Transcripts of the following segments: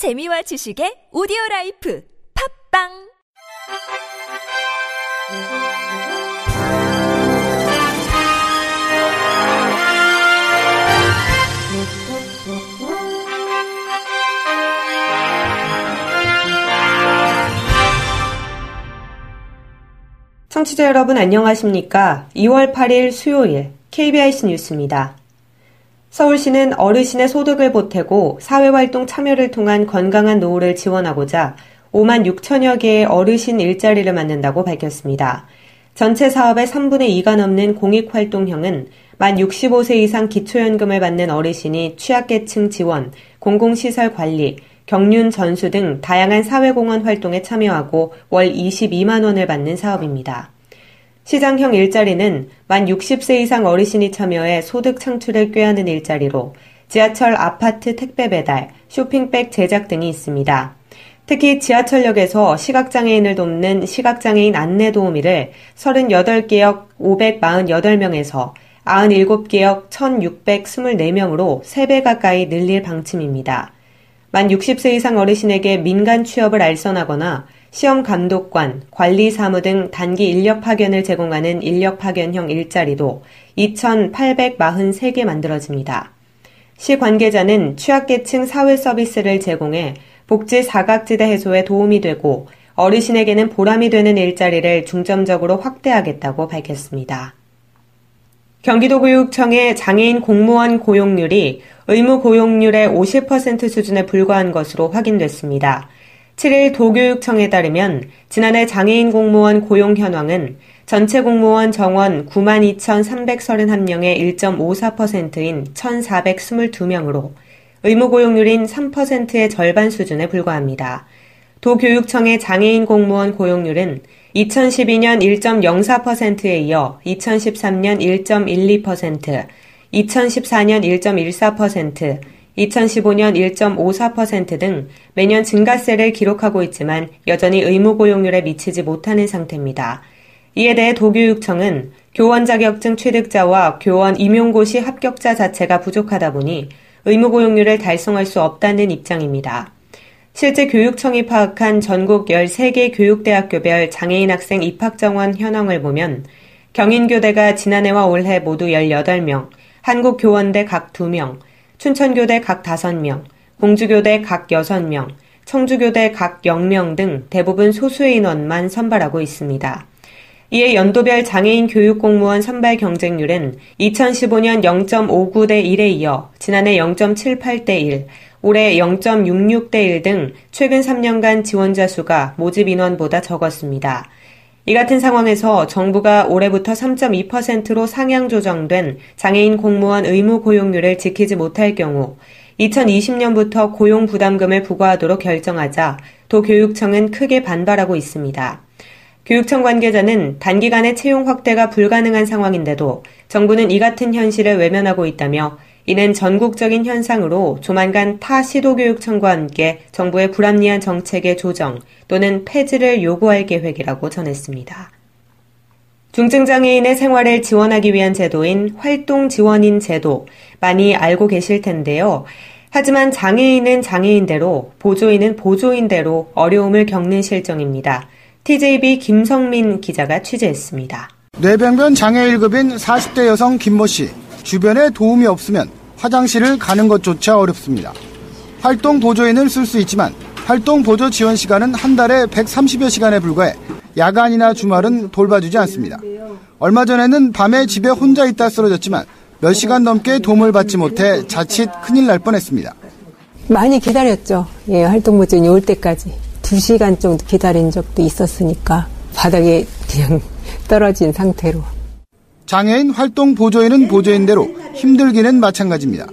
재미와 지식의 오디오 라이프 팝빵 청취자 여러분 안녕하십니까? 2월 8일 수요일 KBIC 뉴스입니다. 서울시는 어르신의 소득을 보태고 사회활동 참여를 통한 건강한 노후를 지원하고자 5만 6천여 개의 어르신 일자리를 만든다고 밝혔습니다. 전체 사업의 3분의 2가 넘는 공익활동형은 만 65세 이상 기초연금을 받는 어르신이 취약계층 지원, 공공시설 관리, 경륜 전수 등 다양한 사회공헌 활동에 참여하고 월 22만 원을 받는 사업입니다. 시장형 일자리는 만 60세 이상 어르신이 참여해 소득 창출을 꾀하는 일자리로 지하철 아파트 택배 배달, 쇼핑백 제작 등이 있습니다. 특히 지하철역에서 시각장애인을 돕는 시각장애인 안내 도우미를 38개역 548명에서 97개역 1624명으로 3배 가까이 늘릴 방침입니다. 만 60세 이상 어르신에게 민간 취업을 알선하거나 시험 감독관, 관리 사무 등 단기 인력 파견을 제공하는 인력 파견형 일자리도 2,843개 만들어집니다. 시 관계자는 취약계층 사회 서비스를 제공해 복지 사각지대 해소에 도움이 되고 어르신에게는 보람이 되는 일자리를 중점적으로 확대하겠다고 밝혔습니다. 경기도교육청의 장애인 공무원 고용률이 의무 고용률의 50% 수준에 불과한 것으로 확인됐습니다. 7일 도교육청에 따르면 지난해 장애인 공무원 고용 현황은 전체 공무원 정원 92,331명의 1.54%인 1,422명으로 의무 고용률인 3%의 절반 수준에 불과합니다. 도교육청의 장애인 공무원 고용률은 2012년 1.04%에 이어 2013년 1.12%, 2014년 1.14%, 2015년 1.54%등 매년 증가세를 기록하고 있지만 여전히 의무 고용률에 미치지 못하는 상태입니다. 이에 대해 도교육청은 교원 자격증 취득자와 교원 임용고시 합격자 자체가 부족하다 보니 의무 고용률을 달성할 수 없다는 입장입니다. 실제 교육청이 파악한 전국 13개 교육대학교별 장애인 학생 입학 정원 현황을 보면 경인교대가 지난해와 올해 모두 18명, 한국교원대 각 2명, 춘천교대 각 5명, 공주교대 각 6명, 청주교대 각 0명 등 대부분 소수의 인원만 선발하고 있습니다. 이에 연도별 장애인 교육 공무원 선발 경쟁률은 2015년 0.59대 1에 이어 지난해 0.78대 1, 올해 0.66대 1 등 최근 3년간 지원자 수가 모집 인원보다 적었습니다. 이 같은 상황에서 정부가 올해부터 3.2%로 상향 조정된 장애인 공무원 의무 고용률을 지키지 못할 경우 2020년부터 고용 부담금을 부과하도록 결정하자 도교육청은 크게 반발하고 있습니다. 교육청 관계자는 단기간에 채용 확대가 불가능한 상황인데도 정부는 이 같은 현실을 외면하고 있다며 이는 전국적인 현상으로 조만간 타 시도교육청과 함께 정부의 불합리한 정책의 조정 또는 폐지를 요구할 계획이라고 전했습니다. 중증장애인의 생활을 지원하기 위한 제도인 활동지원인 제도 많이 알고 계실 텐데요. 하지만 장애인은 장애인대로 보조인은 보조인대로 어려움을 겪는 실정입니다. TJB 김성민 기자가 취재했습니다. 뇌병변 장애 1급인 40대 여성 김모 씨. 주변에 도움이 없으면 화장실을 가는 것조차 어렵습니다. 활동 보조인을 쓸 수 있지만 활동 보조 지원 시간은 한 달에 130여 시간에 불과해 야간이나 주말은 돌봐주지 않습니다. 얼마 전에는 밤에 집에 혼자 있다 쓰러졌지만 몇 시간 넘게 도움을 받지 못해 자칫 큰일 날 뻔했습니다. 많이 기다렸죠. 예, 활동 보조인이 올 때까지. 두 시간 정도 기다린 적도 있었으니까 바닥에 그냥 떨어진 상태로. 장애인 활동 보조인은 보조인대로 힘들기는 마찬가지입니다.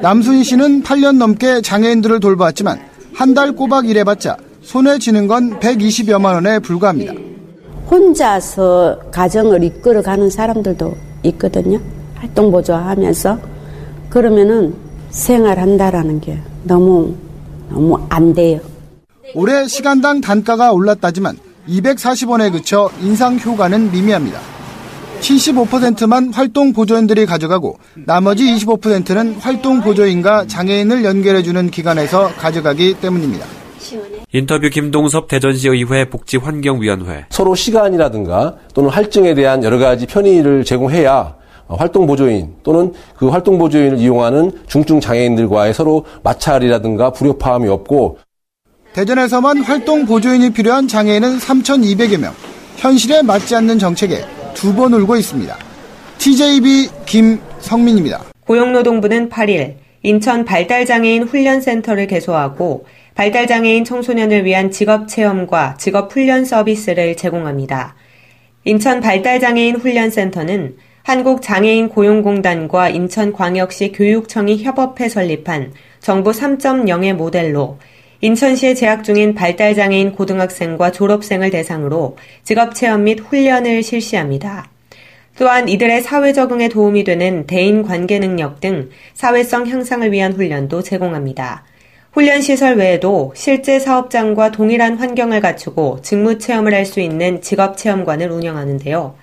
남순희 씨는 8년 넘게 장애인들을 돌봤지만 한 달 꼬박 일해봤자 손에 쥐는 건 120여만 원에 불과합니다. 혼자서 가정을 이끌어가는 사람들도 있거든요. 활동 보조하면서 그러면은 생활한다라는 게 너무 너무 안 돼요. 올해 시간당 단가가 올랐다지만 240원에 그쳐 인상 효과는 미미합니다. 75%만 활동 보조인들이 가져가고 나머지 25%는 활동 보조인과 장애인을 연결해주는 기관에서 가져가기 때문입니다. 인터뷰 김동섭 대전시 의회 복지환경위원회 서로 시간이라든가 또는 할증에 대한 여러 가지 편의를 제공해야 활동 보조인 또는 그 활동 보조인을 이용하는 중증 장애인들과의 서로 마찰이라든가 불협화음이 없고 대전에서만 활동 보조인이 필요한 장애인은 3,200여 명. 현실에 맞지 않는 정책에 두 번 울고 있습니다. TJB 김성민입니다. 고용노동부는 8일 인천 발달장애인 훈련센터를 개소하고 발달장애인 청소년을 위한 직업체험과 직업훈련 서비스를 제공합니다. 인천 발달장애인 훈련센터는 한국장애인 고용공단과 인천광역시 교육청이 협업해 설립한 정부 3.0의 모델로 인천시에 재학 중인 발달장애인 고등학생과 졸업생을 대상으로 직업체험 및 훈련을 실시합니다. 또한 이들의 사회 적응에 도움이 되는 대인 관계 능력 등 사회성 향상을 위한 훈련도 제공합니다. 훈련 시설 외에도 실제 사업장과 동일한 환경을 갖추고 직무 체험을 할 수 있는 직업 체험관을 운영하는데요.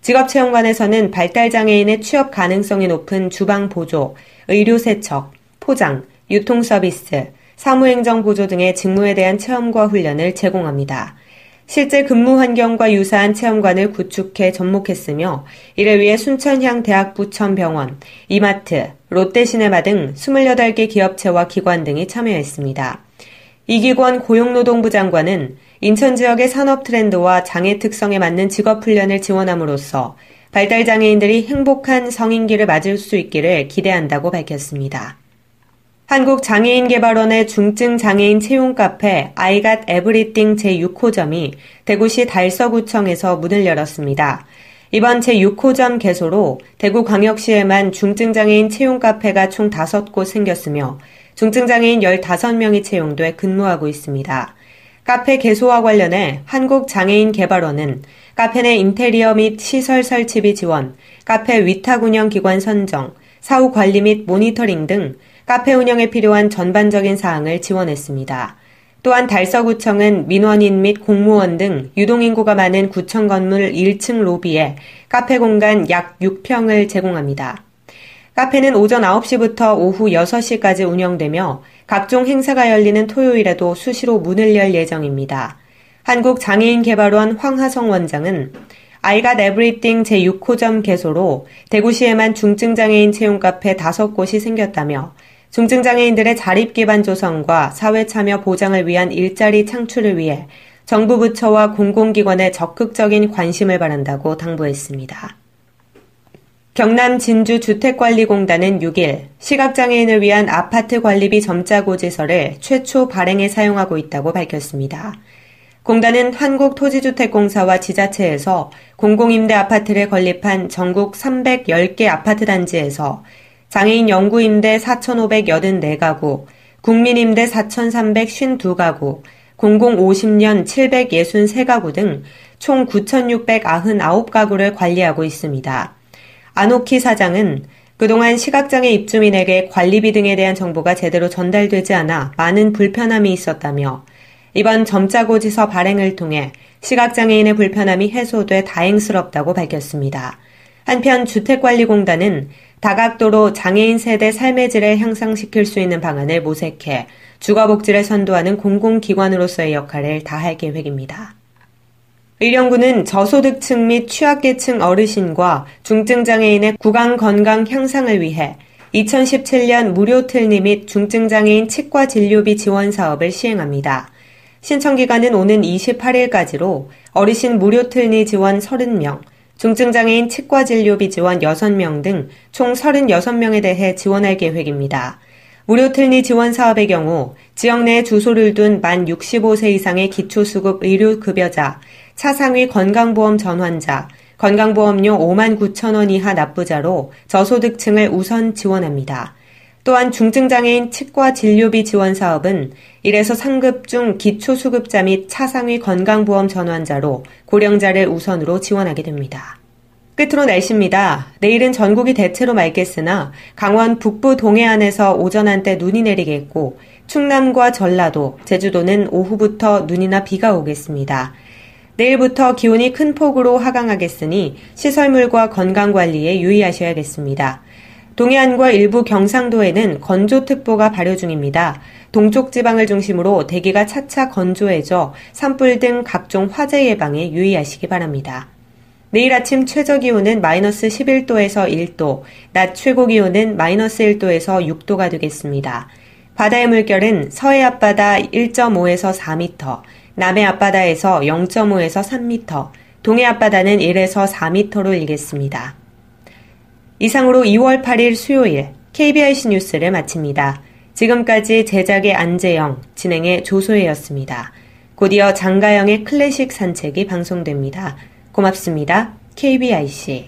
직업 체험관에서는 발달 장애인의 취업 가능성이 높은 주방 보조, 의료 세척, 포장, 유통 서비스, 사무행정 보조 등의 직무에 대한 체험과 훈련을 제공합니다. 실제 근무 환경과 유사한 체험관을 구축해 접목했으며 이를 위해 순천향 대학부천병원, 이마트, 롯데시네마 등 28개 기업체와 기관 등이 참여했습니다. 이기권 고용노동부 장관은 인천 지역의 산업 트렌드와 장애 특성에 맞는 직업 훈련을 지원함으로써 발달 장애인들이 행복한 성인기를 맞을 수 있기를 기대한다고 밝혔습니다. 한국장애인개발원의 중증장애인 채용 카페 아이갓 에브리띵 제6호점이 대구시 달서구청에서 문을 열었습니다. 이번 제6호점 개소로 대구광역시에만 중증장애인 채용 카페가 총 5곳 생겼으며 중증장애인 15명이 채용돼 근무하고 있습니다. 카페 개소와 관련해 한국장애인개발원은 카페 내 인테리어 및 시설 설치비 지원, 카페 위탁 운영 기관 선정, 사후 관리 및 모니터링 등 카페 운영에 필요한 전반적인 사항을 지원했습니다. 또한 달서구청은 민원인 및 공무원 등 유동인구가 많은 구청 건물 1층 로비에 카페 공간 약 6평을 제공합니다. 카페는 오전 9시부터 오후 6시까지 운영되며 각종 행사가 열리는 토요일에도 수시로 문을 열 예정입니다. 한국장애인개발원 황하성 원장은 아이가 에브리띵 제6호점 개소로 대구시에만 중증장애인 채용 카페 5곳이 생겼다며 중증장애인들의 자립기반 조성과 사회참여 보장을 위한 일자리 창출을 위해 정부 부처와 공공기관의 적극적인 관심을 바란다고 당부했습니다. 경남 진주 주택관리공단은 6일 시각장애인을 위한 아파트 관리비 점자 고지서를 최초 발행에 사용하고 있다고 밝혔습니다. 공단은 한국토지주택공사와 지자체에서 공공임대 아파트를 건립한 전국 310개 아파트 단지에서 장애인 영구임대 4,584가구, 국민임대 4,352가구, 공공 50년 763가구 등 총 9,699가구를 관리하고 있습니다. 아노키 사장은 그동안 시각장애 입주민에게 관리비 등에 대한 정보가 제대로 전달되지 않아 많은 불편함이 있었다며 이번 점자고지서 발행을 통해 시각장애인의 불편함이 해소돼 다행스럽다고 밝혔습니다. 한편 주택관리공단은 다각도로 장애인 세대 삶의 질을 향상시킬 수 있는 방안을 모색해 주거복지를 선도하는 공공기관으로서의 역할을 다할 계획입니다. 의령구는 저소득층 및 취약계층 어르신과 중증장애인의 구강 건강 향상을 위해 2017년 무료 틀니 및 중증장애인 치과 진료비 지원 사업을 시행합니다. 신청 기간은 오는 28일까지로 어르신 무료 틀니 지원 30명, 중증장애인 치과 진료비 지원 6명 등 총 36명에 대해 지원할 계획입니다. 무료 틀니 지원 사업의 경우 지역 내에 주소를 둔 만 65세 이상의 기초수급 의료급여자, 차상위 건강보험 전환자, 건강보험료 5만 9천 원 이하 납부자로 저소득층을 우선 지원합니다. 또한 중증장애인 치과 진료비 지원 사업은 1에서 상급 중 기초수급자 및 차상위 건강보험 전환자로 고령자를 우선으로 지원하게 됩니다. 끝으로 날씨입니다. 내일은 전국이 대체로 맑겠으나 강원 북부 동해안에서 오전 한때 눈이 내리겠고 충남과 전라도, 제주도는 오후부터 눈이나 비가 오겠습니다. 내일부터 기온이 큰 폭으로 하강하겠으니 시설물과 건강 관리에 유의하셔야겠습니다. 동해안과 일부 경상도에는 건조특보가 발효 중입니다. 동쪽 지방을 중심으로 대기가 차차 건조해져 산불 등 각종 화재 예방에 유의하시기 바랍니다. 내일 아침 최저 기온은 마이너스 11도에서 1도, 낮 최고 기온은 마이너스 1도에서 6도가 되겠습니다. 바다의 물결은 서해 앞바다 1.5에서 4m, 남해 앞바다에서 0.5에서 3m, 동해 앞바다는 1에서 4m로 일겠습니다. 이상으로 2월 8일 수요일 KBIC 뉴스를 마칩니다. 지금까지 제작의 안재영, 진행의 조소혜였습니다. 곧이어 장가영의 클래식 산책이 방송됩니다. 고맙습니다. KBIC.